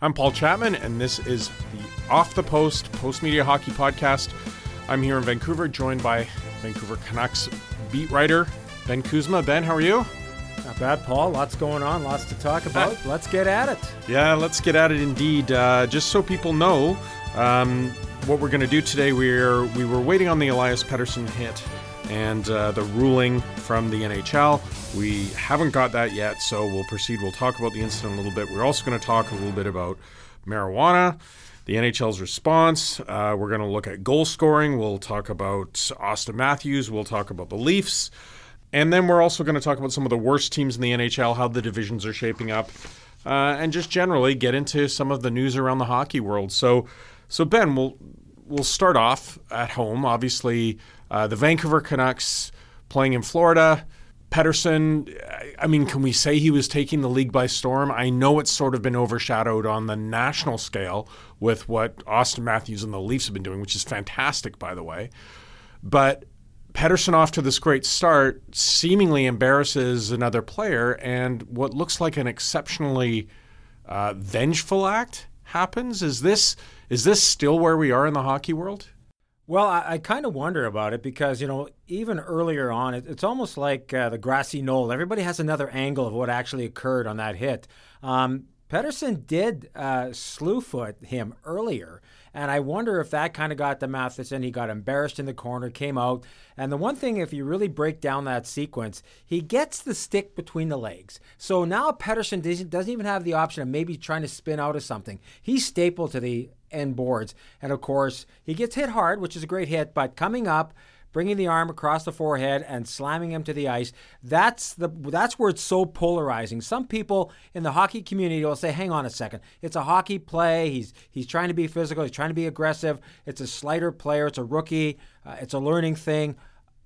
I'm Paul Chapman, and this is the Off the Post Postmedia Hockey Podcast. I'm here in Vancouver, joined by Vancouver Canucks beat writer Ben Kuzma. Ben, how are you? Not bad, Paul. Lots going on, lots to talk about. let's get at it. Yeah, let's get at it indeed. Uh, just so people know, um, what we're going to do today, we're we were waiting on the Elias Pettersson hit and uh, the ruling from the NHL. We haven't got that yet, so we'll proceed. We'll talk about the incident a little bit. We're also going to talk a little bit about marijuana, the NHL's response. Uh, we're going to look at goal scoring. We'll talk about Auston Matthews. We'll talk about the Leafs. And then we're also going to talk about some of the worst teams in the NHL, how the divisions are shaping up, uh, and just generally get into some of the news around the hockey world. So, so Ben, we'll we'll start off at home. Obviously, uh, the Vancouver Canucks playing in Florida. Pettersson, I mean, can we say he was taking the league by storm? I know it's sort of been overshadowed on the national scale with what Auston Matthews and the Leafs have been doing, which is fantastic, by the way. But Pettersson off to this great start seemingly embarrasses another player, and what looks like an exceptionally uh, vengeful act happens. Is this is this still where we are in the hockey world? Well, I, I kind of wonder about it because, you know, even earlier on, it, it's almost like uh, the grassy knoll. Everybody has another angle of what actually occurred on that hit. Um, Pettersson did uh, slew foot him earlier. And I wonder if that kind of got to Matheson. He got embarrassed in the corner, came out. And the one thing, if you really break down that sequence, he gets the stick between the legs. So now Pettersson doesn't even have the option of maybe trying to spin out of something. He's stapled to the end boards. And of course, he gets hit hard, which is a great hit, but coming up, bringing the arm across the forehead and slamming him to the ice. That's the that's where it's so polarizing. Some people in the hockey community will say, "Hang on a second, it's a hockey play. He's he's trying to be physical. He's trying to be aggressive. It's a slighter player. It's a rookie. Uh, it's a learning thing."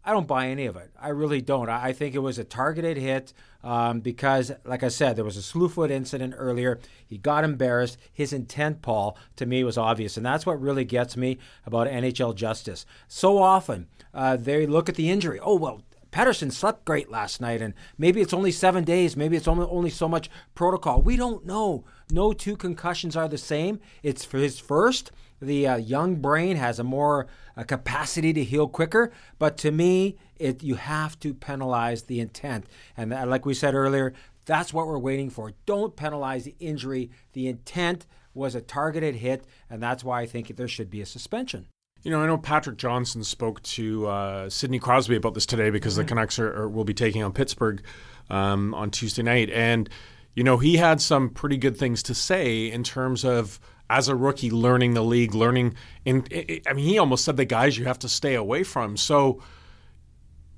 I don't buy any of it. I really don't. I think it was a targeted hit um, because, like I said, there was a slew foot incident earlier. He got embarrassed. His intent, Paul, to me was obvious. And that's what really gets me about NHL justice. So often uh, they look at the injury. Oh, well, Pettersson slept great last night, and maybe it's only seven days. Maybe it's only, so much protocol. We don't know. No two concussions are the same. It's for his first the uh, young brain has a more uh, capacity to heal quicker. But to me, it you have to penalize the intent, and that, like we said earlier, that's what we're waiting for. Don't penalize the injury. The intent was a targeted hit, and that's why I think there should be a suspension. You know, I know Patrick Johnson spoke to uh, Sidney Crosby about this today because mm-hmm. the Canucks are, are, will be taking on Pittsburgh um, on Tuesday night, and you know he had some pretty good things to say in terms of as a rookie learning the league, learning. In, I mean, he almost said the guys you have to stay away from. So,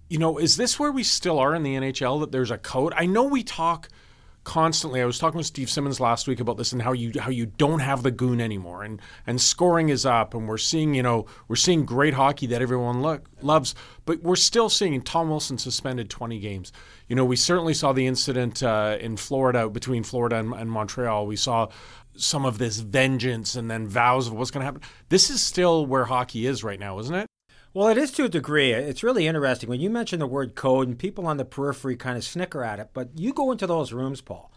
you know, is this where we still are in the NHL that there's a code? I know we talk constantly. I was talking with Steve Simmons last week about this and how you how you don't have the goon anymore, and and scoring is up, and we're seeing you know we're seeing great hockey that everyone look, loves, but we're still seeing Tom Wilson suspended 20 games. You know, we certainly saw the incident uh, in Florida between Florida and, and Montreal. We saw some of this vengeance and then vows of what's going to happen. This is still where hockey is right now, isn't it? Well, it is to a degree. It's really interesting when you mention the word code, and people on the periphery kind of snicker at it. But you go into those rooms, Paul,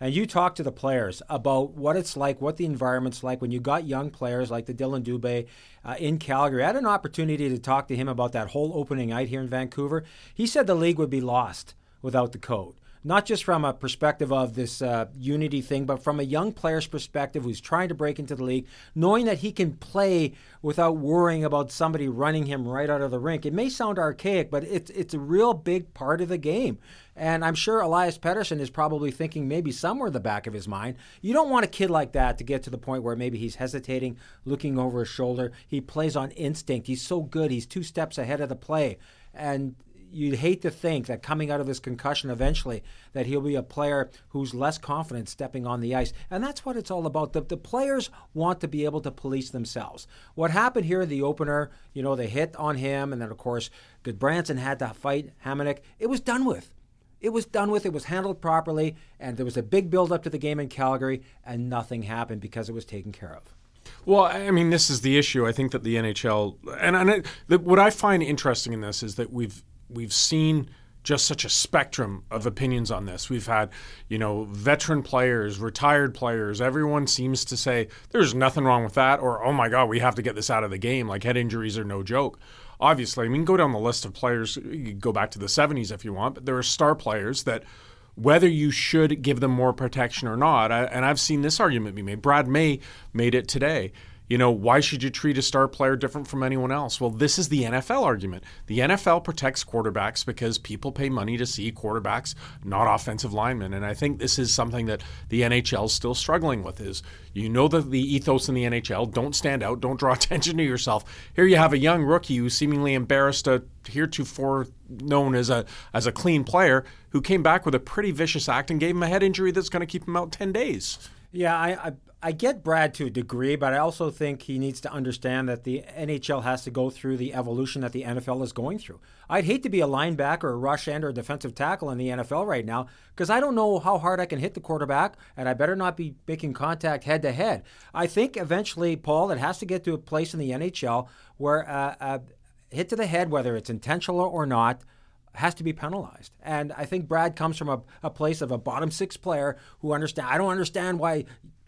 and you talk to the players about what it's like, what the environment's like. When you got young players like the Dillon Dubé uh, in Calgary, I had an opportunity to talk to him about that whole opening night here in Vancouver. He said the league would be lost without the code not just from a perspective of this uh, unity thing, but from a young player's perspective who's trying to break into the league, knowing that he can play without worrying about somebody running him right out of the rink. It may sound archaic, but it's it's a real big part of the game. And I'm sure Elias Pettersson is probably thinking maybe somewhere in the back of his mind, you don't want a kid like that to get to the point where maybe he's hesitating, looking over his shoulder. He plays on instinct. He's so good. He's two steps ahead of the play. And you'd hate to think that coming out of this concussion eventually that he'll be a player who's less confident stepping on the ice. And that's what it's all about. The, the players want to be able to police themselves. What happened here in the opener you know the hit on him and then of course Gudbranson had to fight Hamonic. It was done with. It was done with, it was handled properly, and there was a big build up to the game in Calgary, and nothing happened because it was taken care of. Well, I mean, this is the issue. I think that the NHL and, and it, the, what I find interesting in this is that we've we've seen just such a spectrum of opinions on this. We've had, you know, veteran players, retired players. Everyone seems to say there's nothing wrong with that, or oh my god, we have to get this out of the game. Like head injuries are no joke. Obviously, I mean, go down the list of players. You go back to the 70s if you want, but there are star players that whether you should give them more protection or not. I, and I've seen this argument be made. Brad May made it today. You know, why should you treat a star player different from anyone else? Well, this is the NFL argument. The NFL protects quarterbacks because people pay money to see quarterbacks, not offensive linemen. And I think this is something that the NHL is still struggling with is you know that the ethos in the NHL, don't stand out, don't draw attention to yourself. Here you have a young rookie who seemingly embarrassed a heretofore known as a as a clean player who came back with a pretty vicious act and gave him a head injury that's going to keep him out 10 days. Yeah, I, I I get Brad to a degree, but I also think he needs to understand that the NHL has to go through the evolution that the NFL is going through. I'd hate to be a linebacker, a rush end, or a defensive tackle in the NFL right now because I don't know how hard I can hit the quarterback, and I better not be making contact head to head. I think eventually, Paul, it has to get to a place in the NHL where a uh, hit to the head, whether it's intentional or not, has to be penalized. And I think Brad comes from a, a place of a bottom six player who understand. I don't understand why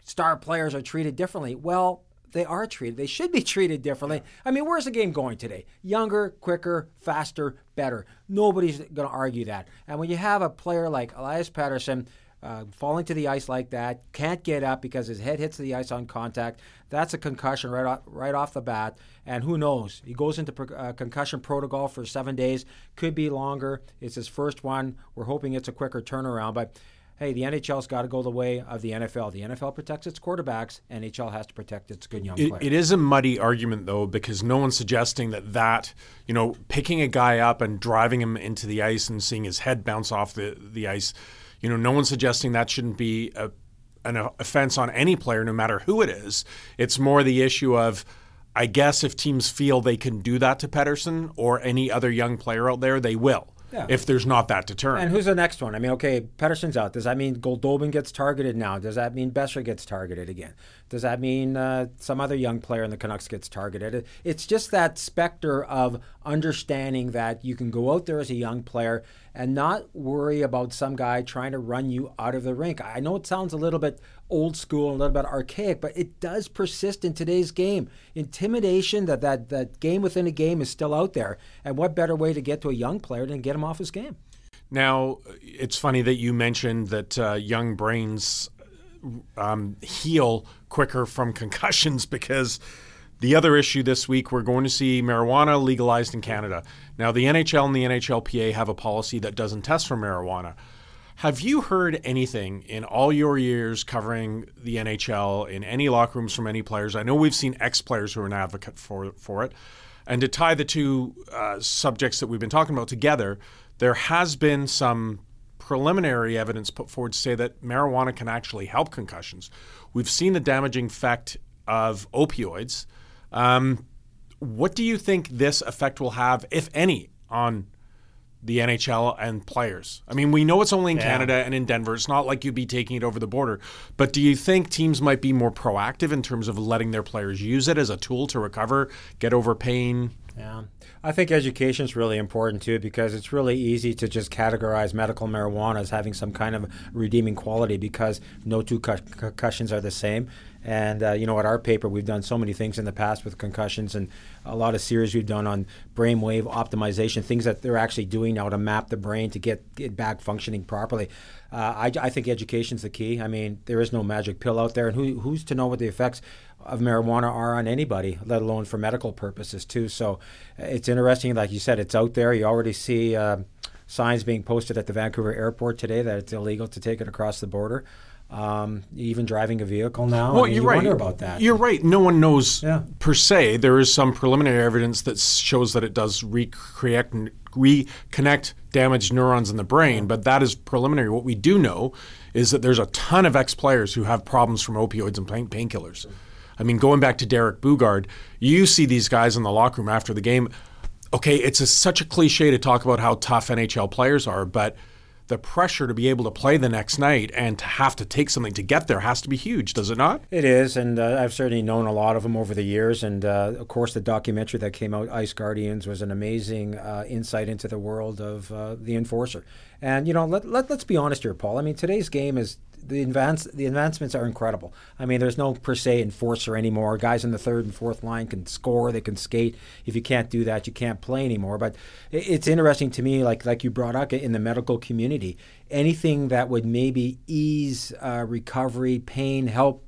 star players are treated differently. Well, they are treated. They should be treated differently. I mean, where's the game going today? Younger, quicker, faster, better. Nobody's going to argue that. And when you have a player like Elias Pettersson uh, falling to the ice like that, can't get up because his head hits the ice on contact, that's a concussion right off, right off the bat. And who knows? He goes into pro- uh, concussion protocol for seven days. Could be longer. It's his first one. We're hoping it's a quicker turnaround, but hey, the NHL's got to go the way of the NFL. The NFL protects its quarterbacks. NHL has to protect its good young it, players. It is a muddy argument, though, because no one's suggesting that that, you know, picking a guy up and driving him into the ice and seeing his head bounce off the, the ice, you know, no one's suggesting that shouldn't be a, an offense on any player, no matter who it is. It's more the issue of, I guess, if teams feel they can do that to Pettersson or any other young player out there, they will. Yeah. If there's not that deterrent. And who's the next one? I mean, okay, Pettersson's out. Does that mean Goldobin gets targeted now? Does that mean Boeser gets targeted again? Does that mean uh, some other young player in the Canucks gets targeted? It's just that specter of understanding that you can go out there as a young player and not worry about some guy trying to run you out of the rink. I know it sounds a little bit old school, and a little bit archaic, but it does persist in today's game. Intimidation, that, that, that game within a game is still out there. And what better way to get to a young player than get him off his game? Now, it's funny that you mentioned that uh, young brains um, heal quicker from concussions because the other issue this week, we're going to see marijuana legalized in Canada. Now, the NHL and the NHLPA have a policy that doesn't test for marijuana. Have you heard anything in all your years covering the NHL in any locker rooms from any players? I know we've seen ex players who are an advocate for for it. And to tie the two uh, subjects that we've been talking about together, there has been some preliminary evidence put forward to say that marijuana can actually help concussions. We've seen the damaging effect of opioids. Um, what do you think this effect will have, if any, on the NHL and players? I mean, we know it's only in yeah. Canada and in Denver. It's not like you'd be taking it over the border. But do you think teams might be more proactive in terms of letting their players use it as a tool to recover, get over pain, Yeah. I think education is really important too because it's really easy to just categorize medical marijuana as having some kind of redeeming quality because no two concussions are the same. And uh, you know, at our paper, we've done so many things in the past with concussions, and a lot of series we've done on brainwave optimization, things that they're actually doing now to map the brain to get it back functioning properly. Uh, I, I think education's the key. I mean, there is no magic pill out there, and who, who's to know what the effects of marijuana are on anybody, let alone for medical purposes too. So it's interesting, like you said, it's out there. You already see. Uh, signs being posted at the Vancouver airport today that it's illegal to take it across the border. Um, even driving a vehicle now. Well, I mean, you're you right. wonder about that. You're right. No one knows Yeah. per se. There is some preliminary evidence that shows that it does reconnect, reconnect damaged neurons in the brain, but that is preliminary. What we do know is that there's a ton of ex players who have problems from opioids and pain- painkillers. I mean, going back to Derek Boogaard, you see these guys in the locker room after the game. Okay, it's a, such a cliche to talk about how tough NHL players are, but the pressure to be able to play the next night and to have to take something to get there has to be huge, does it not? It is, and uh, I've certainly known a lot of them over the years. And uh, of course, the documentary that came out, Ice Guardians, was an amazing uh, insight into the world of uh, the enforcer. And you know, let, let let's be honest here, Paul. I mean, today's game is the advance the advancements are incredible. I mean, there's no per se enforcer anymore. Guys in the third and fourth line can score, they can skate. If you can't do that, you can't play anymore. But it's interesting to me, like like you brought up in the medical community, anything that would maybe ease uh, recovery, pain, help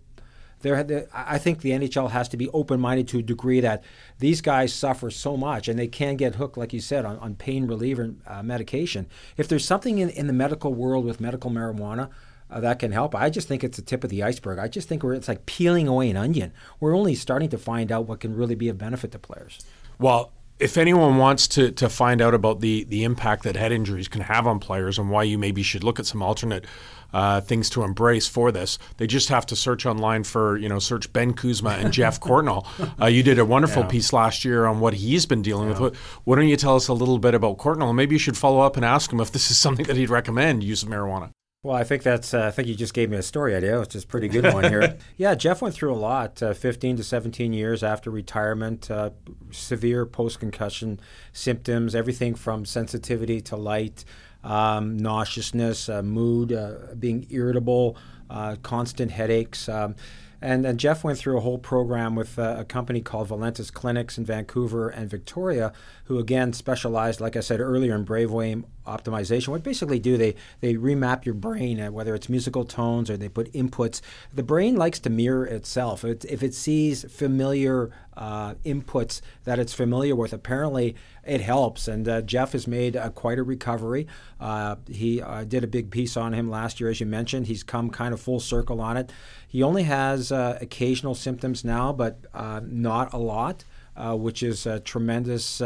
there, I think the NHL has to be open-minded to a degree that these guys suffer so much, and they can get hooked, like you said, on, on pain reliever uh, medication. If there's something in, in the medical world with medical marijuana uh, that can help, I just think it's the tip of the iceberg. I just think we're, it's like peeling away an onion. We're only starting to find out what can really be of benefit to players. Well, if anyone wants to, to find out about the, the impact that head injuries can have on players and why you maybe should look at some alternate uh, things to embrace for this, they just have to search online for, you know, search Ben Kuzma and Jeff Courtnall. Uh, you did a wonderful Yeah. piece last year on what he's been dealing with. Why don't you tell us a little bit about Courtnall? Maybe you should follow up and ask him if this is something that he'd recommend use of marijuana. Well, I think that's. Uh, I think you just gave me a story idea, which is a pretty good one here. yeah, Jeff went through a lot. Uh, 15 to 17 years after retirement, uh, severe post-concussion symptoms, everything from sensitivity to light, um, nauseousness, uh, mood, uh, being irritable, uh, constant headaches. Um, and, and Jeff went through a whole program with uh, a company called Valentis Clinics in Vancouver and Victoria, who again specialized, like I said earlier, in brainwave optimization. What basically do they they remap your brain, uh, whether it's musical tones or they put inputs. The brain likes to mirror itself. It, if it sees familiar uh, inputs that it's familiar with, apparently it helps. And uh, Jeff has made uh, quite a recovery. Uh, he uh, did a big piece on him last year, as you mentioned. He's come kind of full circle on it. He only has occasional symptoms now, but not a lot, which is a tremendous.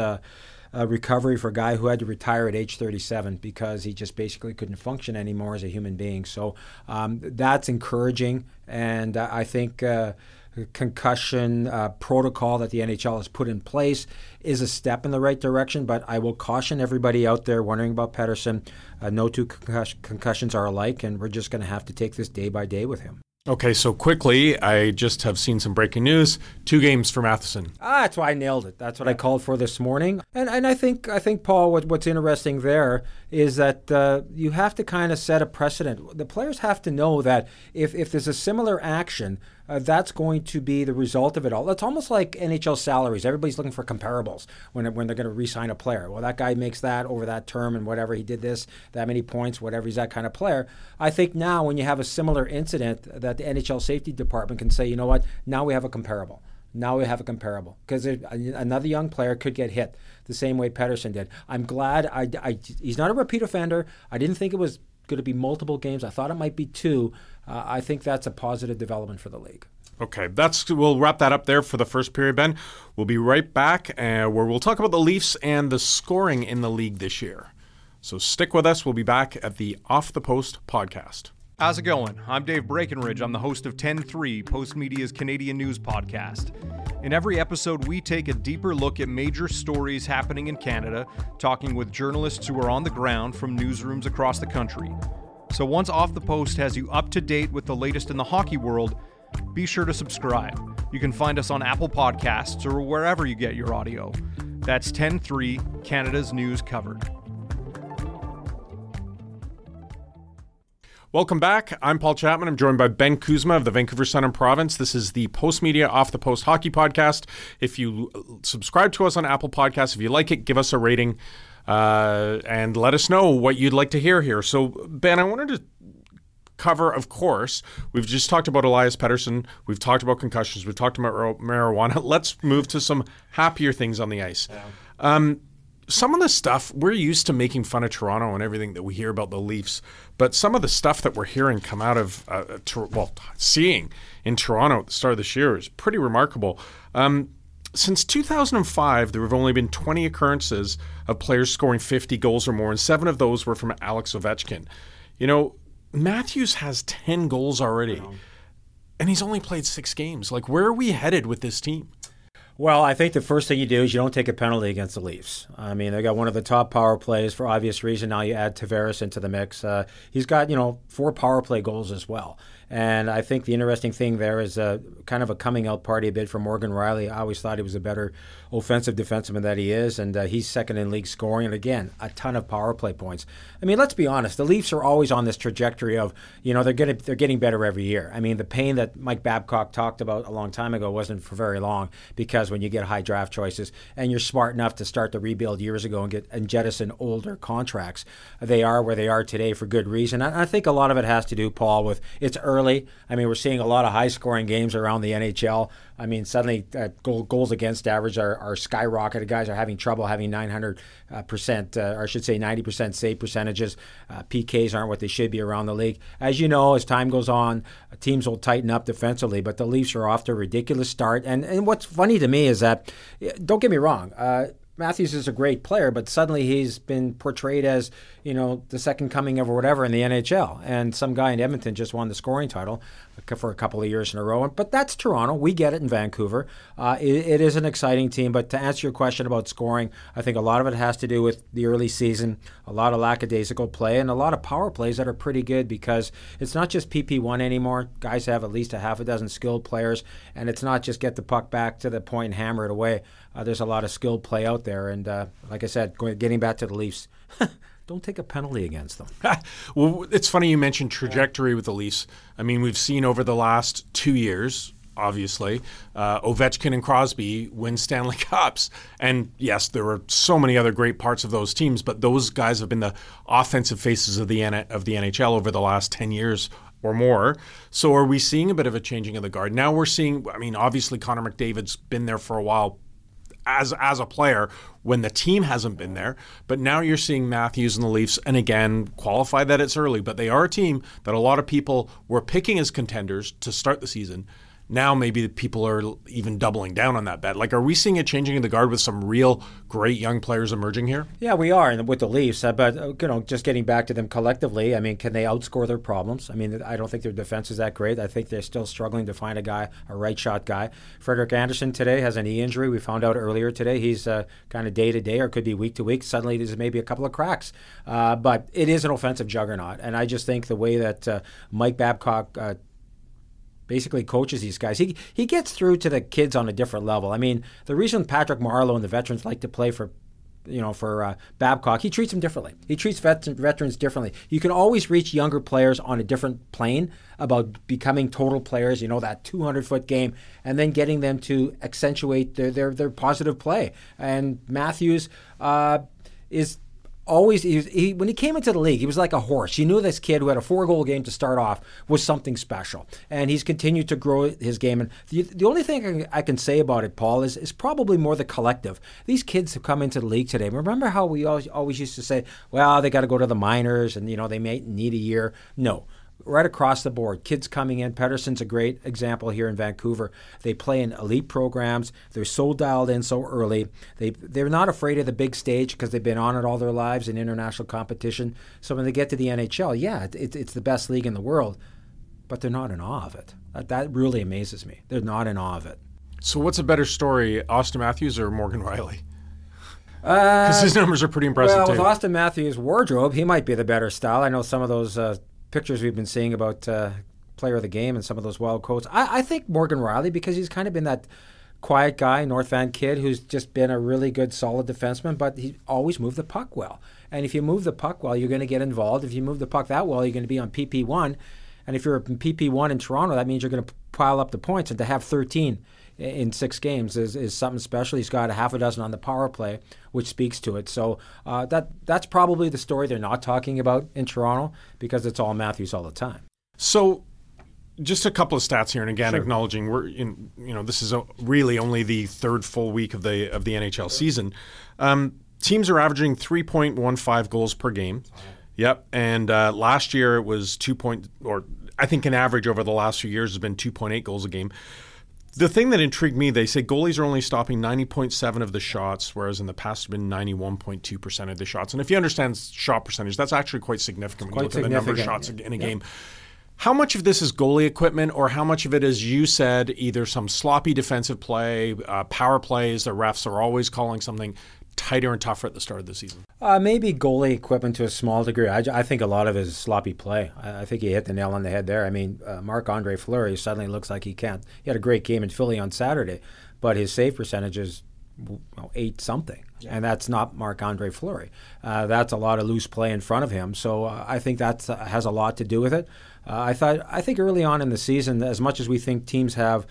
Uh, recovery for a guy who had to retire at age 37 because he just basically couldn't function anymore as a human being. So um, that's encouraging, and uh, I think uh, concussion uh, protocol that the NHL has put in place is a step in the right direction. But I will caution everybody out there wondering about Pettersson. Uh, no two concus- concussions are alike, and we're just going to have to take this day by day with him. Okay, so quickly, I just have seen some breaking news. Two games for Matheson. Ah, that's why I nailed it. That's what I called for this morning. And and I think I think Paul, what, what's interesting there is that uh, you have to kind of set a precedent. The players have to know that if if there's a similar action, uh, that's going to be the result of it all. It's almost like NHL salaries. Everybody's looking for comparables when when they're going to re-sign a player. Well, that guy makes that over that term and whatever he did this, that many points, whatever. He's that kind of player. I think now when you have a similar incident, that the NHL safety department can say, you know what, now we have a comparable. Now we have a comparable because another young player could get hit the same way Pettersson did. I'm glad I, I- he's not a repeat offender. I didn't think it was going to be multiple games. I thought it might be two. Uh, I think that's a positive development for the league. Okay, that's we'll wrap that up there for the first period, Ben. We'll be right back uh, where we'll talk about the Leafs and the scoring in the league this year. So stick with us. We'll be back at the Off the Post podcast. How's it going? I'm Dave Breckenridge. I'm the host of 10-3, Postmedia's Canadian news podcast. In every episode, we take a deeper look at major stories happening in Canada, talking with journalists who are on the ground from newsrooms across the country. So once Off the Post has you up to date with the latest in the hockey world, be sure to subscribe. You can find us on Apple Podcasts or wherever you get your audio. That's 10 3, Canada's news covered. Welcome back. I'm Paul Chapman. I'm joined by Ben Kuzma of the Vancouver Sun and Province. This is the Postmedia Off the Post Hockey Podcast. If you subscribe to us on Apple Podcasts, if you like it, give us a rating uh, and let us know what you'd like to hear here. So, Ben, I wanted to cover, of course, we've just talked about Elias Pettersson. We've talked about concussions. We've talked about marijuana. Let's move to some happier things on the ice. Yeah. Um, some of the stuff we're used to making fun of Toronto and everything that we hear about the Leafs, but some of the stuff that we're hearing come out of, uh, to, well, seeing in Toronto at the start of this year is pretty remarkable. Um, since 2005, there have only been 20 occurrences of players scoring 50 goals or more, and seven of those were from Alex Ovechkin. You know, Matthews has 10 goals already, and he's only played six games. Like, where are we headed with this team? Well, I think the first thing you do is you don't take a penalty against the Leafs. I mean, they got one of the top power plays for obvious reason. Now you add Tavares into the mix. Uh, he's got you know four power play goals as well. And I think the interesting thing there is a kind of a coming out party a bit for Morgan Rielly. I always thought he was a better offensive defenseman that he is, and uh, he's second in league scoring. And again, a ton of power play points. I mean, let's be honest. The Leafs are always on this trajectory of you know they're getting they're getting better every year. I mean, the pain that Mike Babcock talked about a long time ago wasn't for very long because when you get high draft choices and you're smart enough to start the rebuild years ago and get and jettison older contracts, they are where they are today for good reason. And I think a lot of it has to do, Paul, with it's early early. I mean, we're seeing a lot of high scoring games around the NHL. I mean, suddenly uh, goal, goals against average are, are skyrocketed. Guys are having trouble having 900 uh, percent, uh, or I should say 90 percent save percentages. Uh, PKs aren't what they should be around the league. As you know, as time goes on, teams will tighten up defensively, but the Leafs are off to a ridiculous start. And and what's funny to me is that, don't get me wrong. Uh, Matthews is a great player, but suddenly he's been portrayed as, you know, the second coming of or whatever in the NHL. And some guy in Edmonton just won the scoring title for a couple of years in a row. But that's Toronto. We get it in Vancouver. Uh, it, it is an exciting team. But to answer your question about scoring, I think a lot of it has to do with the early season, a lot of lackadaisical play, and a lot of power plays that are pretty good because it's not just PP1 anymore. Guys have at least a half a dozen skilled players, and it's not just get the puck back to the point and hammer it away. Uh, there's a lot of skilled play out there. And uh, like I said, going, getting back to the Leafs. don't take a penalty against them. well, it's funny you mentioned trajectory with the Leafs. I mean, we've seen over the last two years, obviously, uh, Ovechkin and Crosby win Stanley Cups. And yes, there were so many other great parts of those teams, but those guys have been the offensive faces of the N- of the NHL over the last ten years or more. So are we seeing a bit of a changing of the guard? Now we're seeing. I mean, obviously Connor McDavid's been there for a while as as a player when the team hasn't been there. But now you're seeing Matthews and the Leafs, and again, qualify that it's early, but they are a team that a lot of people were picking as contenders to start the season now maybe people are even doubling down on that bet. Like, are we seeing a changing of the guard with some real great young players emerging here? Yeah, we are, and with the Leafs. Uh, but uh, you know, just getting back to them collectively, I mean, can they outscore their problems? I mean, I don't think their defense is that great. I think they're still struggling to find a guy, a right shot guy. Frederik Andersen today has a knee injury. We found out earlier today he's uh, kind of day to day, or could be week to week. Suddenly, there's maybe a couple of cracks. Uh, but it is an offensive juggernaut, and I just think the way that uh, Mike Babcock uh, basically coaches these guys. He he gets through to the kids on a different level. I mean, the reason Patrick Marleau and the veterans like to play for you know, for uh, Babcock, he treats them differently. He treats vet- veterans differently. You can always reach younger players on a different plane about becoming total players. You know that 200 foot game, and then getting them to accentuate their their, their positive play. And Matthews uh, is always he, he, when he came into the league, he was like a horse. You knew this kid who had a four goal game to start off was something special, and he's continued to grow his game. And the, the only thing I can say about it, Paul, is is probably more the collective. These kids have come into the league today. Remember how we always, always used to say, well, they got to go to the minors, and you know they may need a year. No, right across the board. Kids coming in. Pettersson's a great example here in Vancouver. They play in elite programs. They're so dialed in so early. They they're not afraid of the big stage because they've been on it all their lives in international competition. So when they get to the NHL, yeah, it, it's the best league in the world, but they're not in awe of it. That, that really amazes me. They're not in awe of it. So what's a better story, Auston Matthews or Morgan Rielly? Because uh, his numbers are pretty impressive. Well, too. with Auston Matthews' wardrobe, he might be the better style. I know some of those uh, pictures we've been seeing about uh, player of the game and some of those wild quotes. I, I think Morgan Rielly because he's kind of been that quiet guy, North Van kid, who's just been a really good, solid defenseman, but he always moved the puck well. And if you move the puck well, you're going to get involved. If you move the puck that well, you're going to be on PP1. And if you're in PP1 in Toronto, that means you're going to pile up the points. And to have 13 in six games is, is something special. He's got a half a dozen on the power play, which speaks to it. So uh, that that's probably the story they're not talking about in Toronto because it's all Matthews all the time. So just a couple of stats here, and again, sure. acknowledging we're in, you know, this is a, really only the third full week of the of the NHL season. Um, teams are averaging 3.15 goals per game. Yep, and uh, last year it was two point, or I think an average over the last few years has been 2.8 goals a game. The thing that intrigued me, they say goalies are only stopping 90.7 of the shots, whereas in the past it's been 91.2% of the shots. And if you understand shot percentage, that's actually quite significant when you look at the number of shots in a game. How much of this is goalie equipment, or how much of it, as you said, either some sloppy defensive play, uh, power plays, the refs are always calling something tighter and tougher at the start of the season? Uh, maybe goalie equipment to a small degree. I, I, think a lot of it is sloppy play. I, I, think he hit the nail on the head there. I mean, uh, Marc Andre Fleury suddenly looks like he can't. He had a great game in Philly on Saturday, but his save percentage is eight something, yeah. and that's not Marc Andre Fleury. Uh, that's a lot of loose play in front of him. So uh, I think that uh, has a lot to do with it. Uh, I thought I think early on in the season, as much as we think teams have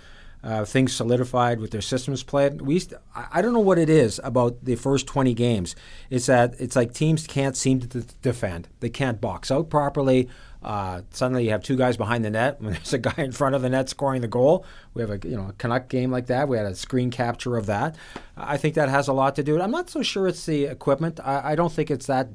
uh, things solidified with their systems played. We I don't know what it is about the first 20 games. It's that it's like teams can't seem to d- defend. They can't box out properly. Uh, suddenly you have two guys behind the net when there's a guy in front of the net scoring the goal. We have a you know a Canuck game like that. We had a screen capture of that. I think that has a lot to do. I'm not so sure it's the equipment. I, I don't think it's that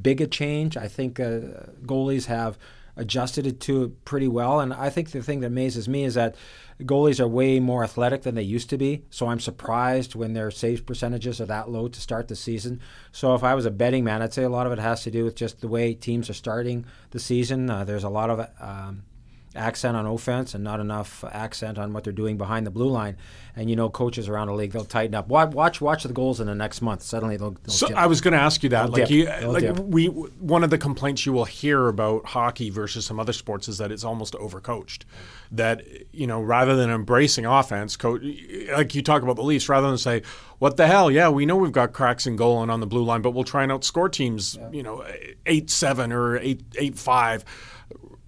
big a change. I think uh, goalies have adjusted it to it pretty well. And I think the thing that amazes me is that goalies are way more athletic than they used to be. So I'm surprised when their save percentages are that low to start the season. So if I was a betting man, I'd say a lot of it has to do with just the way teams are starting the season. Uh, there's a lot of um, accent on offense and not enough accent on what they're doing behind the blue line. And you know, coaches around the league they'll tighten up. Watch watch the goals in the next month. Suddenly they'll. they'll so dip. I was going to ask you that. They'll like you, like dip. we one of the complaints you will hear about hockey versus some other sports is that it's almost overcoached. That you know, rather than embracing offense, coach like you talk about the Leafs, rather than say, "What the hell? Yeah, we know we've got cracks in goal and on the blue line, but we'll try and outscore teams. Yeah. You know, eight seven or eight eight five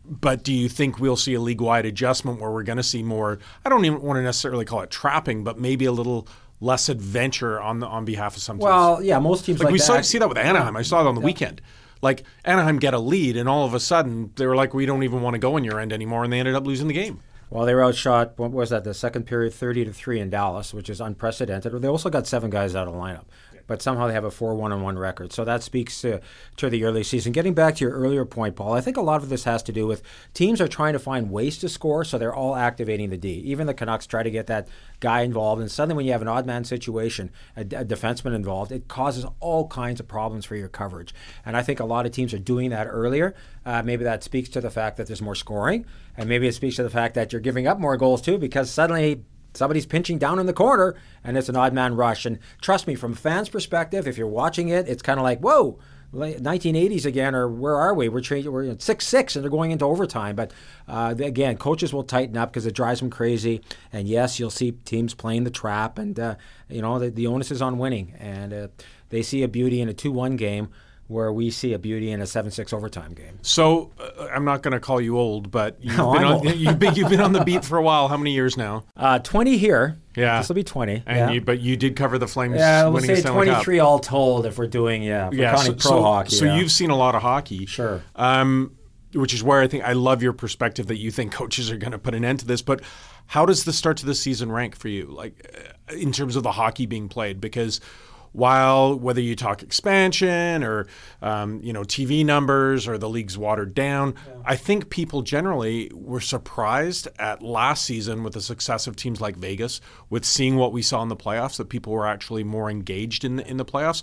but do you think we'll see a league wide adjustment where we're going to see more? I don't even want to necessarily call it trapping, but maybe a little less adventure on the on behalf of some teams. Well, yeah, most teams like, like we that. saw see that with Anaheim. I saw it on the yeah. weekend. Like Anaheim get a lead, and all of a sudden they were like, "We don't even want to go in your end anymore," and they ended up losing the game. Well, they were outshot. What was that? The second period, thirty to three in Dallas, which is unprecedented. They also got seven guys out of the lineup but somehow they have a 4 1 1 record. So that speaks to, to the early season. Getting back to your earlier point, Paul, I think a lot of this has to do with teams are trying to find ways to score, so they're all activating the D. Even the Canucks try to get that guy involved, and suddenly when you have an odd man situation, a, a defenseman involved, it causes all kinds of problems for your coverage. And I think a lot of teams are doing that earlier. Uh, maybe that speaks to the fact that there's more scoring, and maybe it speaks to the fact that you're giving up more goals too, because suddenly somebody's pinching down in the corner and it's an odd man rush. And trust me, from a fan's perspective, if you're watching it, it's kind of like, whoa, 1980s again, or where are we? We're changing. We're six six, and they're going into overtime. But uh, again, coaches will tighten up because it drives them crazy. And yes, you'll see teams playing the trap, and uh, you know the, the, onus is on winning. And uh, they see a beauty in a two-one game where we see a beauty in a 7-6 overtime game. So uh, I'm not going to call you old, but you've, no, been on, you've, been, you've, been, on the beat for a while. How many years now? Uh, 20 here. Yeah. This will be 20. And yeah. you, but you did cover the Flames winning. yeah, we'll say 23 all told if we're doing, yeah, yeah, so, pro so, hockey. So yeah. you've seen a lot of hockey. Sure. Um, which is where I think I love your perspective that you think coaches are going to put an end to this. But how does the start to the season rank for you, like uh, in terms of the hockey being played? Because – while whether you talk expansion or um, you know TV numbers or the league's watered down, yeah. I think people generally were surprised at last season with the success of teams like Vegas, with seeing what we saw in the playoffs, that people were actually more engaged in the, in the playoffs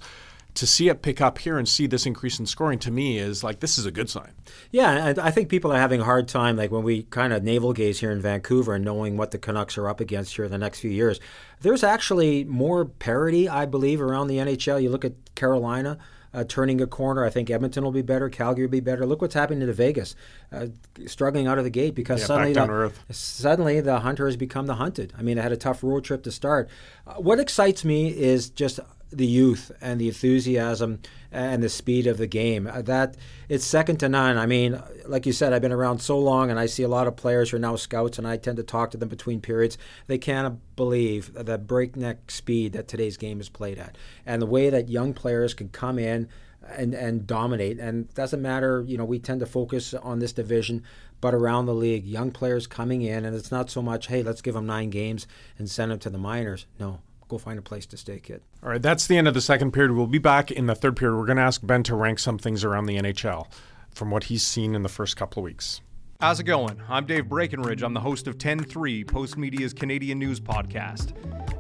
to see it pick up here and see this increase in scoring to me is like this is a good sign. Yeah, I think people are having a hard time, like when we kind of navel gaze here in Vancouver and knowing what the Canucks are up against here in the next few years. There's actually more parity, I believe, around the NHL. You look at Carolina. uh, turning a corner. I think Edmonton will be better. Calgary will be better. Look what's happening to Vegas, uh, struggling out of the gate because Yeah, suddenly, the, suddenly the hunter has become the hunted. I mean, I had a tough road trip to start. Uh, what excites me is just the youth and the enthusiasm and the speed of the game. Uh, that it's second to none. I mean, like you said, I've been around so long, and I see a lot of players who are now scouts, and I tend to talk to them between periods. They can't believe the breakneck speed that today's game is played at, and the way that young players can come in and and dominate. And doesn't matter, you know, we tend to focus on this division, but around the league, young players coming in, and it's not so much, hey, let's give them nine games and send them to the minors. No, go find a place to stay, kid. All right, that's the end of the second period. We'll be back in the third period. We're going to ask Ben to rank some things around the NHL from what he's seen in the first couple of weeks. How's it going? I'm Dave Breckenridge. I'm the host of 10-3, Postmedia's Canadian news podcast.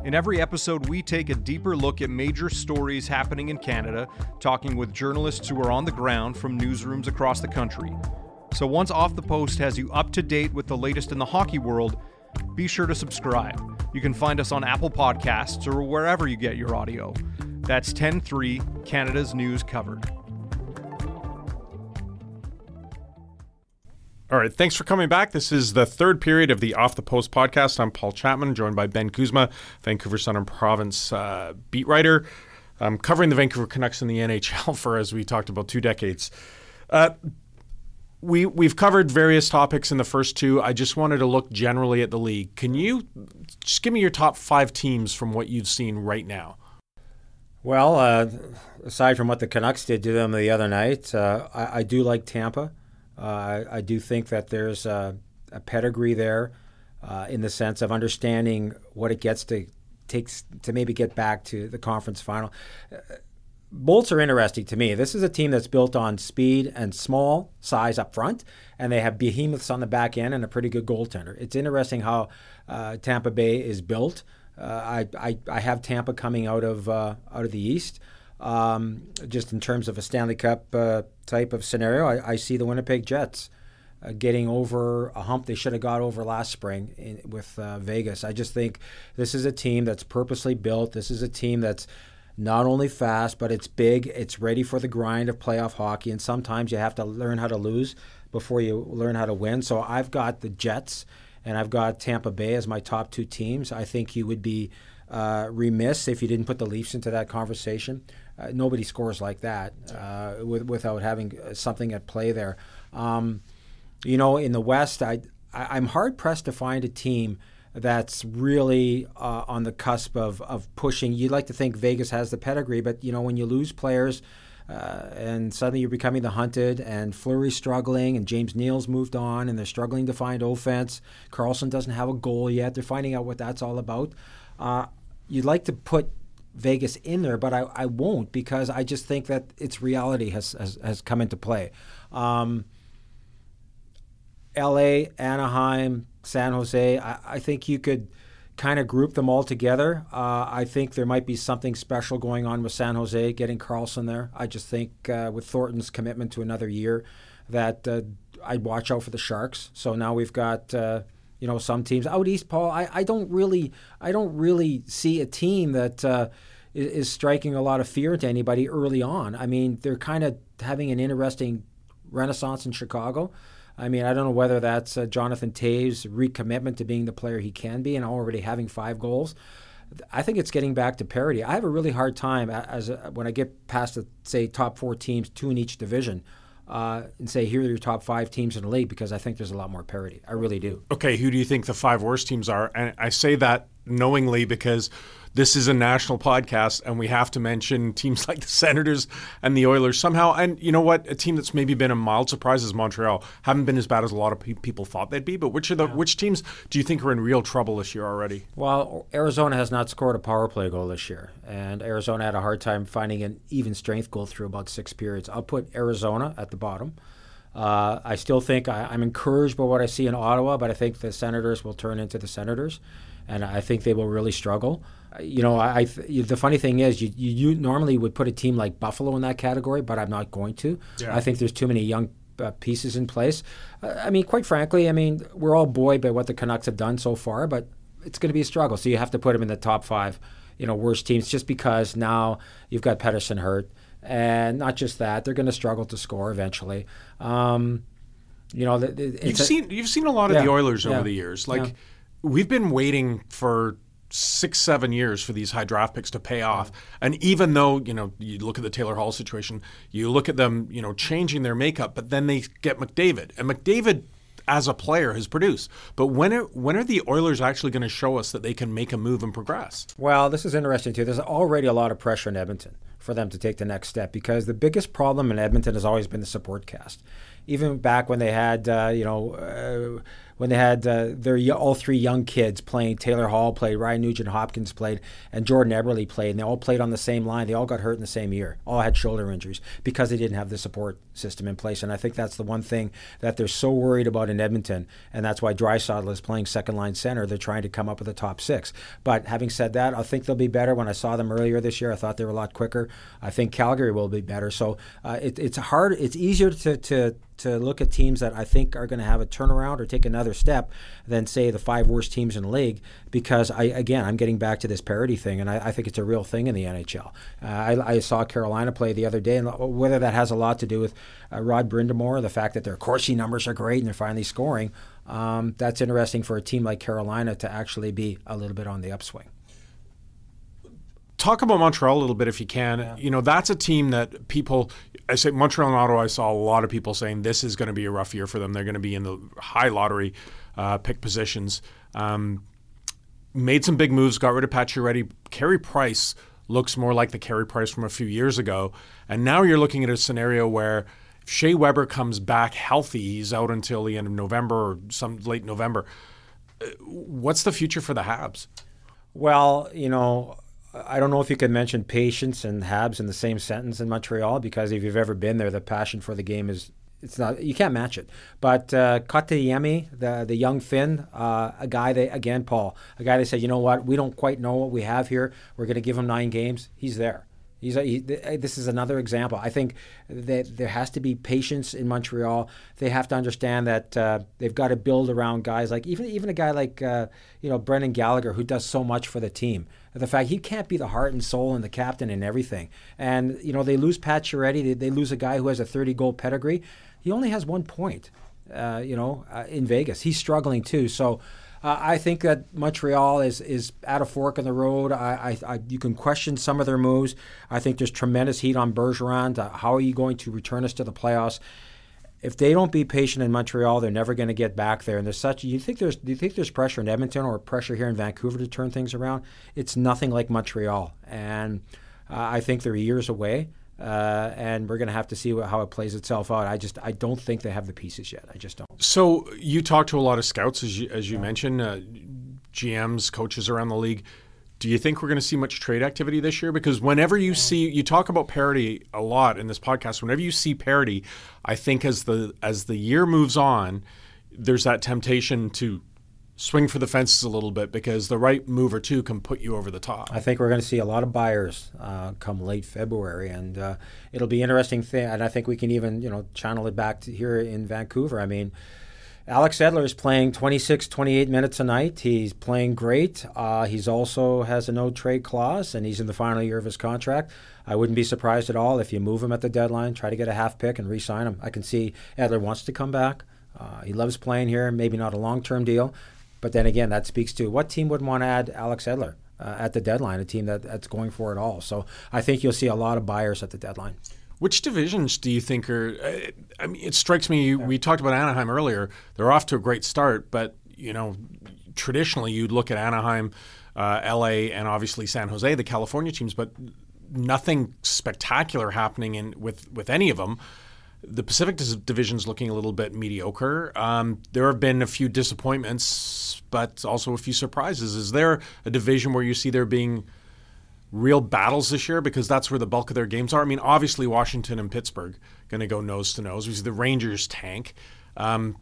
In every episode, we take a deeper look at major stories happening in Canada, talking with journalists who are on the ground from newsrooms across the country. So once Off the Post has you up to date with the latest in the hockey world, be sure to subscribe. You can find us on Apple Podcasts or wherever you get your audio. That's 10-3, Canada's news covered. All right, thanks for coming back. This is the third period of the Off the Post podcast. I'm Paul Chapman, joined by Ben Kuzma, Vancouver Sun and Province uh, beat writer, covering the Vancouver Canucks in the NHL for, as we talked about, two decades. Uh, we we've covered various topics in the first two. I just wanted to look generally at the league. Can you just give me your top five teams from what you've seen right now? Well, uh, aside from what the Canucks did to them the other night, uh, I, I, do like Tampa. Uh, I, I, do think that there's a, a pedigree there uh, in the sense of understanding what it gets to takes to maybe get back to the conference final. Bolts are interesting to me. This is a team that's built on speed and small size up front, and they have behemoths on the back end and a pretty good goaltender. It's interesting how uh, Tampa Bay is built. Uh, I, I, I have Tampa coming out of uh, out of the East. Um, just in terms of a Stanley Cup uh, type of scenario, I, I, see the Winnipeg Jets uh, getting over a hump they should have got over last spring in, with uh, Vegas. I just think this is a team that's purposely built. This is a team that's not only fast, but it's big. It's ready for the grind of playoff hockey, and sometimes you have to learn how to lose before you learn how to win. So I've got the Jets and I've got Tampa Bay as my top two teams. I think you would be uh, remiss if you didn't put the Leafs into that conversation. Uh, nobody scores like that uh, with, without having something at play there. Um, you know, in the West, I, I I'm hard pressed to find a team that's really uh, on the cusp of, of pushing. You'd like to think Vegas has the pedigree, but you know when you lose players uh, and suddenly you're becoming the hunted, and Fleury's struggling, and James Neal's moved on, and they're struggling to find offense. Karlsson doesn't have a goal yet. They're finding out what that's all about. Uh, you'd like to put Vegas in there, but I, I won't because I just think that its reality has, has, has come into play. Um, L.A., Anaheim, San Jose. I, I think you could kind of group them all together. Uh, I think there might be something special going on with San Jose getting Karlsson there. I just think uh, with Thornton's commitment to another year, that uh, I'd watch out for the Sharks. So now we've got uh, you know some teams out east. Paul, I, I don't really I don't really see a team that uh, is striking a lot of fear into anybody early on. I mean, they're kind of having an interesting renaissance in Chicago. I mean, I don't know whether that's uh, Jonathan Toews' recommitment to being the player he can be and already having five goals. I think it's getting back to parity. I have a really hard time as a, when I get past the say top four teams, two in each division, uh, and say here are your top five teams in the league because I think there's a lot more parity. I really do. Okay, who do you think the five worst teams are? And I say that knowingly because this is a national podcast and we have to mention teams like the Senators and the Oilers somehow. And you know what? A team that's maybe been a mild surprise is Montreal. Haven't been as bad as a lot of pe- people thought they'd be. But which of the yeah. which teams do you think are in real trouble this year already? Well, Arizona has not scored a power play goal this year, and Arizona had a hard time finding an even strength goal through about six periods. I'll put Arizona at the bottom. Uh, I still think I, am encouraged by what I see in Ottawa, but I think the Senators will turn into the Senators, and I think they will really struggle you know, I, the funny thing is, you, you, you normally would put a team like Buffalo in that category, but I'm not going to. Yeah. I think there's too many young uh, pieces in place. Uh, I mean, quite frankly, I mean, we're all buoyed by what the Canucks have done so far, but it's going to be a struggle. So you have to put them in the top five, you know, worst teams, just because now you've got Pettersson hurt. And not just that, they're going to struggle to score eventually. Um, you know, you've a, seen you've seen a lot of yeah, the Oilers over yeah, the years. Like we've been waiting for six, seven years for these high draft picks to pay off. And even though, you know, you look at the Taylor Hall situation, you look at them, you know, changing their makeup, but then they get McDavid. And McDavid as a player has produced. But when are, when are the Oilers actually going to show us that they can make a move and progress? Well, this is interesting too. There's already a lot of pressure in Edmonton for them to take the next step because the biggest problem in Edmonton has always been the support cast. Even back when they had, uh, you know, uh, when they had uh, their all three young kids playing. Taylor Hall played, Ryan Nugent Hopkins played, and Jordan Eberle played. And they all played on the same line. They all got hurt in the same year. All had shoulder injuries because they didn't have the support system in place. And I think that's the one thing that they're so worried about in Edmonton, and that's why Draisaitl is playing second line center. They're trying to come up with a top six. But having said that, I think they'll be better. When I saw them earlier this year, I thought they were a lot quicker. I think Calgary will be better. So uh, it, it's hard. It's easier to to to look at teams that I think are going to have a turnaround or take another step than say the five worst teams in the league. Because I again, I'm getting back to this parity thing, and I, I think it's a real thing in the NHL. Uh, I, I, saw Carolina play the other day, and whether that has a lot to do with uh, Rod Brind'Amour, or the fact that their Corsi numbers are great and they're finally scoring, um, that's interesting for a team like Carolina to actually be a little bit on the upswing talk about Montreal a little bit if you can. Yeah. You know, that's a team that people, I say Montreal and Ottawa, I saw a lot of people saying this is going to be a rough year for them. They're going to be in the high lottery uh, pick positions. Um, made some big moves, got rid of Pacioretty. Carey Price looks more like the Carey Price from a few years ago. And now you're looking at a scenario where Shea Weber comes back healthy. He's out until the end of November or some late November. Uh, what's the future for the Habs? Well, you know, I don't know if you can mention patience and Habs in the same sentence in Montreal because if you've ever been there, the passion for the game is it's not you can't match it. But uh, the the young Finn, uh, a guy that again Paul, a guy that said, you know what, we don't quite know what we have here. We're going to give him nine games. He's there. He's a, he, this is another example. I think that there has to be patience in Montreal. They have to understand that uh, they've got to build around guys like even even a guy like uh, you know Brendan Gallagher who does so much for the team. The fact he can't be the heart and soul and the captain and everything. And you know they lose Pacioretty. They, they lose a guy who has a 30 goal pedigree. He only has one point. Uh, you know uh, in Vegas, he's struggling too. So. Uh, I think that Montreal is is at a fork in the road. I, I, I, you can question some of their moves. I think there's tremendous heat on Bergevin. To, how are you going to return us to the playoffs? If they don't be patient in Montreal, they're never going to get back there. And there's such. You think there's? Do you think there's pressure in Edmonton or pressure here in Vancouver to turn things around? It's nothing like Montreal, and uh, I think they're years away. Uh, and we're going to have to see what, how it plays itself out. I just I don't think they have the pieces yet. I just don't. So you talk to a lot of scouts, as you, as you yeah. mentioned, uh, GMs, coaches around the league. Do you think we're going to see much trade activity this year? Because whenever you see, you talk about parity a lot in this podcast. Whenever you see parity, I think as the as the year moves on, there's that temptation to swing for the fences a little bit because the right move or two can put you over the top. I think we're going to see a lot of buyers uh, come late February, and uh, it'll be interesting thing. And I think we can even you know channel it back to here in Vancouver. I mean. Alex Edler is playing 26, 28 minutes a night. He's playing great. Uh, he's also has a no trade clause, and he's in the final year of his contract. I wouldn't be surprised at all if you move him at the deadline, try to get a half pick and re-sign him. I can see Edler wants to come back. Uh, he loves playing here. Maybe not a long-term deal, but then again, that speaks to what team would want to add Alex Edler uh, at the deadline, a team that, that's going for it all. So I think you'll see a lot of buyers at the deadline. Which divisions do you think are? Uh, I mean, it strikes me. We talked about Anaheim earlier. They're off to a great start, but you know, traditionally you'd look at Anaheim, uh, L.A., and obviously San Jose, the California teams, but nothing spectacular happening in with with any of them. The Pacific Division is looking a little bit mediocre. Um, there have been a few disappointments, but also a few surprises. Is there a division where you see there being real battles this year? Because that's where the bulk of their games are. I mean, obviously Washington and Pittsburgh going to go nose to nose. We see the Rangers tank. Um,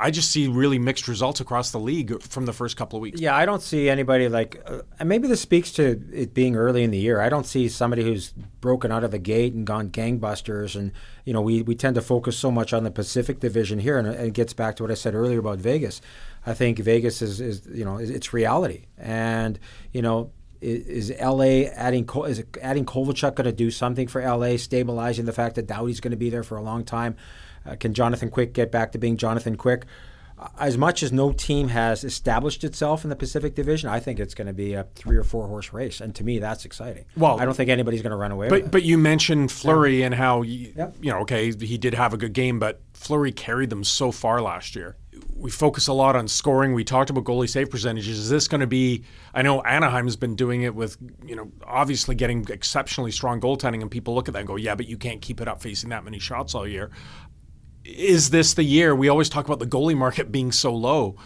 I just see really mixed results across the league from the first couple of weeks. Yeah, I don't see anybody like, uh, and maybe this speaks to it being early in the year. I don't see somebody who's broken out of the gate and gone gangbusters. And you know, we we tend to focus so much on the Pacific Division here, and it gets back to what I said earlier about Vegas. I think Vegas is is you know it's reality, and you know is, is LA adding is adding Kovalchuk going to do something for LA, stabilizing the fact that Doughty's going to be there for a long time? Uh, can Jonathan Quick get back to being Jonathan Quick? as much as no team has established itself in the Pacific Division, I think it's going to be a three or four horse race, and to me, that's exciting. Well, I don't think anybody's going to run away. But but you mentioned Fleury yeah. and how you, yep. you know, okay, he did have a good game, but Fleury carried them so far last year. We focus a lot on scoring. We talked about goalie save percentages. Is this going to be? I know Anaheim's been doing it with, you know, obviously getting exceptionally strong goaltending, and people look at that and go, "Yeah, but you can't keep it up facing that many shots all year." is this the year? We always talk about the goalie market being so low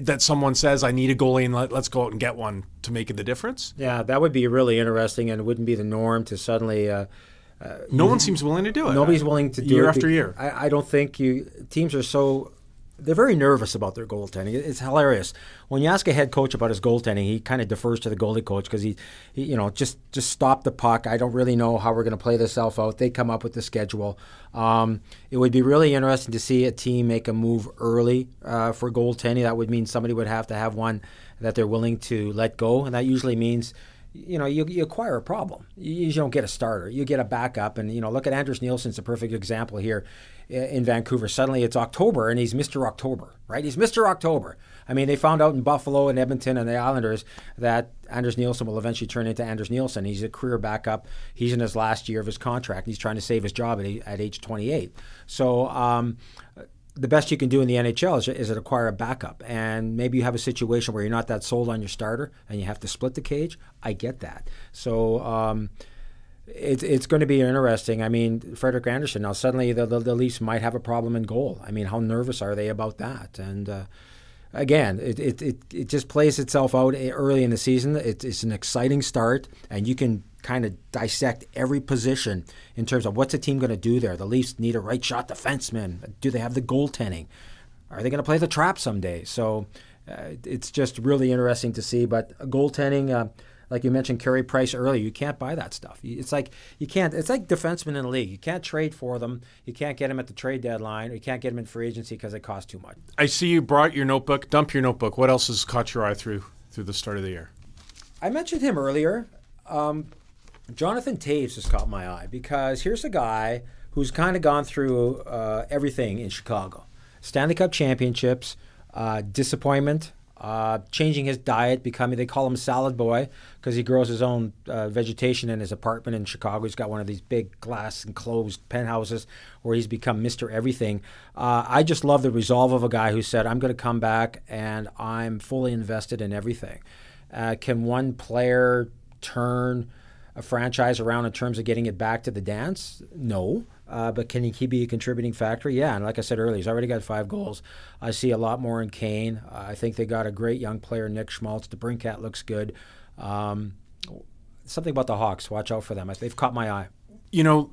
that someone says, I need a goalie and let, us go out and get one to make the difference? Yeah, that would be really interesting and it wouldn't be the norm to suddenly. Uh, uh, no one seems willing to do it. Nobody's willing to do year it. Year after year. I, I don't think you teams are so they're very nervous about their goaltending. It's hilarious when you ask a head coach about his goaltending. He kind of defers to the goalie coach because he, he, you know, just just stop the puck. I don't really know how we're going to play this self out. They come up with the schedule. Um, it would be really interesting to see a team make a move early uh, for goaltending. That would mean somebody would have to have one that they're willing to let go, and that usually means you know, you, you acquire a problem. You, you, don't get a starter. You get a backup. And, you know, look at Anders Nilsson's a perfect example here in Vancouver. Suddenly it's October and he's Mr. October, right? He's Mr. October. I mean, they found out in Buffalo and Edmonton and the Islanders that Anders Nilsson will eventually turn into Anders Nilsson. He's a career backup. He's in his last year of his contract. He's trying to save his job at, at age 28. So, um, the best you can do in the NHL is, is acquire a backup. And maybe you have a situation where you're not that sold on your starter and you have to split the cage. I get that. So, um, it's it's going to be interesting. I mean, Frederik Andersen, Now suddenly the, the, the Leafs might have a problem in goal. I mean, how nervous are they about that? And uh, again, it, it, it, it just plays itself out early in the season. It, it's an exciting start, and you can kind of dissect every position in terms of what's the team going to do there. The Leafs need a right shot defenseman. Do they have the goaltending? Are they going to play the trap someday? So uh, it's just really interesting to see. But goaltending. Uh, like you mentioned Carey Price earlier, you can't buy that stuff. It's like you can't. It's like defensemen in the league. You can't trade for them. You can't get them at the trade deadline. Or you can't get them in free agency because they cost too much. I see you brought your notebook. Dump your notebook. What else has caught your eye through through the start of the year? I mentioned him earlier. Um, Jonathan Toews has caught my eye because here's a guy who's kind of gone through uh, everything in Chicago: Stanley Cup championships, uh, disappointment uh, changing his diet, becoming they call him salad boy because he grows his own uh, vegetation in his apartment in Chicago. He's got one of these big glass enclosed penthouses where he's become Mr. Everything. Uh, I just love the resolve of a guy who said, "I'm going to come back and I'm fully invested in everything." Uh, can one player turn a franchise around in terms of getting it back to the dance? No. Uh, but can he be a contributing factor? Yeah, and like I said earlier, he's already got five goals. I see a lot more in Kane. Uh, I think they got a great young player, Nick Schmaltz. DeBrincat looks good. Um, something about the Hawks. Watch out for them. They've caught my eye. You know,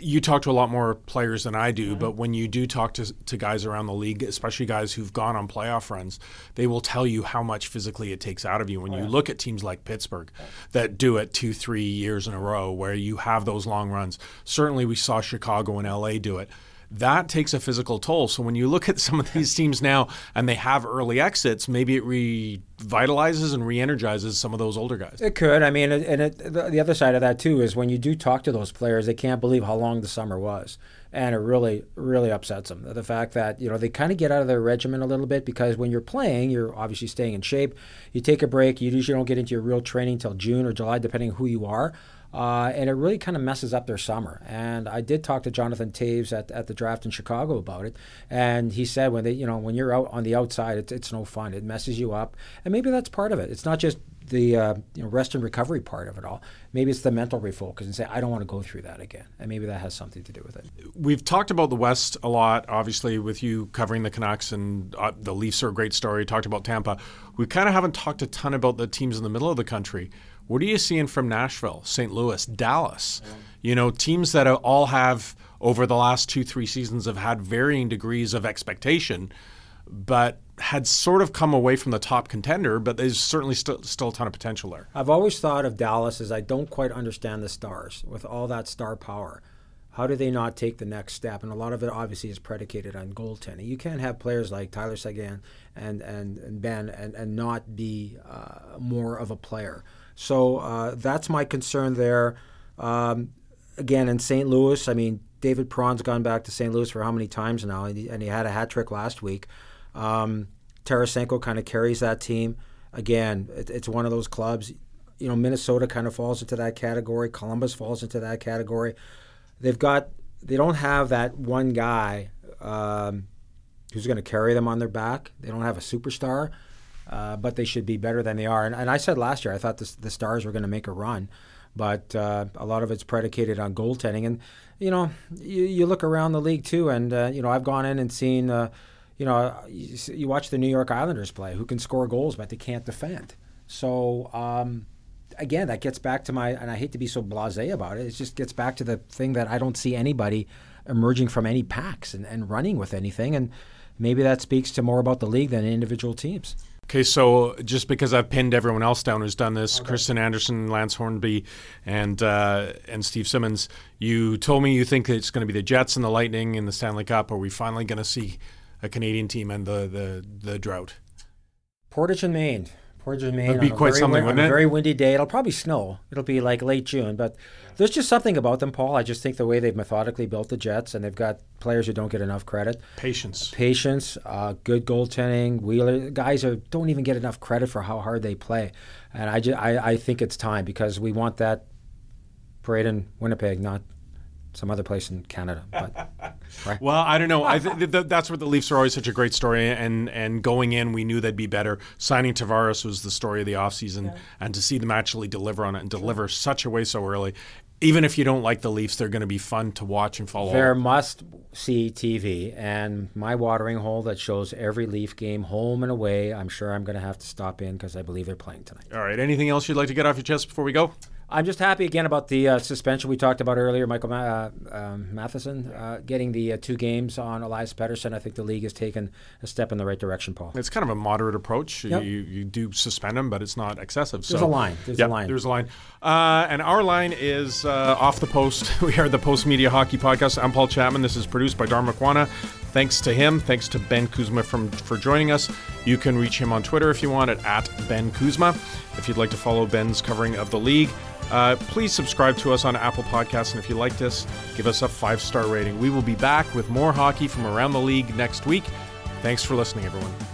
you talk to a lot more players than I do, mm-hmm. but when you do talk to, to guys around the league, especially guys who've gone on playoff runs, they will tell you how much physically it takes out of you. When oh, you look at teams like Pittsburgh that do it two, three years in a row, where you have those long runs. Certainly, we saw Chicago and LA do it that takes a physical toll. So when you look at some of these teams now and they have early exits, maybe it revitalizes and re-energizes some of those older guys. It could. I mean, and it, the other side of that too is when you do talk to those players, they can't believe how long the summer was, and it really, really upsets them. The fact that you know they kind of get out of their regimen a little bit because when you're playing, you're obviously staying in shape. You take a break. You usually don't get into your real training until June or July, depending who you are. Uh, and it really kind of messes up their summer. And I did talk to Jonathan Toews at, at the draft in Chicago about it, and he said when they, you know, when you're out on the outside, it's, it's no fun. It messes you up, and maybe that's part of it. It's not just the uh, you know, rest and recovery part of it all. Maybe it's the mental refocus and say, I don't want to go through that again. And maybe that has something to do with it. We've talked about the West a lot, obviously, with you covering the Canucks and uh, the Leafs are a great story. Talked about Tampa. We kind of haven't talked a ton about the teams in the middle of the country. What are you seeing from Nashville, St. Louis, Dallas? Yeah. You know, teams that all have over the last two, three seasons have had varying degrees of expectation, but had sort of come away from the top contender, but there's certainly st- still a ton of potential there. I've always thought of Dallas as I don't quite understand the stars with all that star power. How do they not take the next step? And a lot of it obviously is predicated on goaltending. You can't have players like Tyler Seguin and, and, and Benn and, and not be uh, more of a player. So uh, that's my concern there. Um, again, in St. Louis, I mean, David Perron's gone back to St. Louis for how many times now, and he, and he had a hat trick last week. Um, Tarasenko kind of carries that team. Again, it, it's one of those clubs. You know, Minnesota kind of falls into that category. Columbus falls into that category. They've got, they don't have that one guy um, who's going to carry them on their back. They don't have a superstar, uh, but they should be better than they are. And, and I said last year, I thought the, the Stars were going to make a run, but uh, a lot of it's predicated on goaltending. And you know, you, you look around the league too, and uh, you know, I've gone in and seen. Uh, you know, you, you, watch the New York Islanders play, who can score goals, but they can't defend. So, um, again, that gets back to my, and I hate to be so blasé about it, it just gets back to the thing that I don't see anybody emerging from any packs and, and running with anything. And maybe that speaks to more about the league than individual teams. Okay, so just because I've pinned everyone else down who's done this, okay. Christian Anderson, Lance Hornby, and uh, and Steve Simmons, you told me you think it's going to be the Jets and the Lightning in the Stanley Cup. Are we finally going to see a Canadian team end the, the, the drought? Portage and Maine. Portage Maine. That'd be quite something, wouldn't it? A very windy day. It'll probably snow. It'll be like late June, but there's just something about them, Paul. I just think the way they've methodically built the Jets, and they've got players who don't get enough credit. Patience. Patience. Uh, good goaltending. Wheeler guys are, don't even get enough credit for how hard they play, and I, just, I I think it's time because we want that parade in Winnipeg, not some other place in Canada. But right? well, I don't know. I th- th- that's where the Leafs are always such a great story. And and going in, we knew they'd be better. Signing Tavares was the story of the offseason. Yeah. and to see them actually deliver on it and deliver such a way so early. Even if you don't like the Leafs, they're going to be fun to watch and follow. They're must see TV, and my watering hole that shows every Leaf game, home and away. I'm sure I'm going to have to stop in because I believe they're playing tonight. All right. Anything else you'd like to get off your chest before we go? I'm just happy again about the uh, suspension we talked about earlier. Michael Ma- uh, um, Matheson uh, getting the uh, two games on Elias Pettersson. I think the league has taken a step in the right direction, Paul. It's kind of a moderate approach. Yep. You, you do suspend him, but it's not excessive. There's so, a line. There's yep, a line. There's a line. Uh, and our line is uh, off the post. we are the Postmedia Hockey Podcast. I'm Paul Chapman. This is produced by Kwana. Thanks to him. Thanks to Ben Kuzma from, for joining us. You can reach him on Twitter if you want at, at Ben Kuzma. If you'd like to follow Ben's covering of the league, uh, please subscribe to us on Apple Podcasts, and if you like this, give us a five star rating. We will be back with more hockey from around the league next week. Thanks for listening, everyone.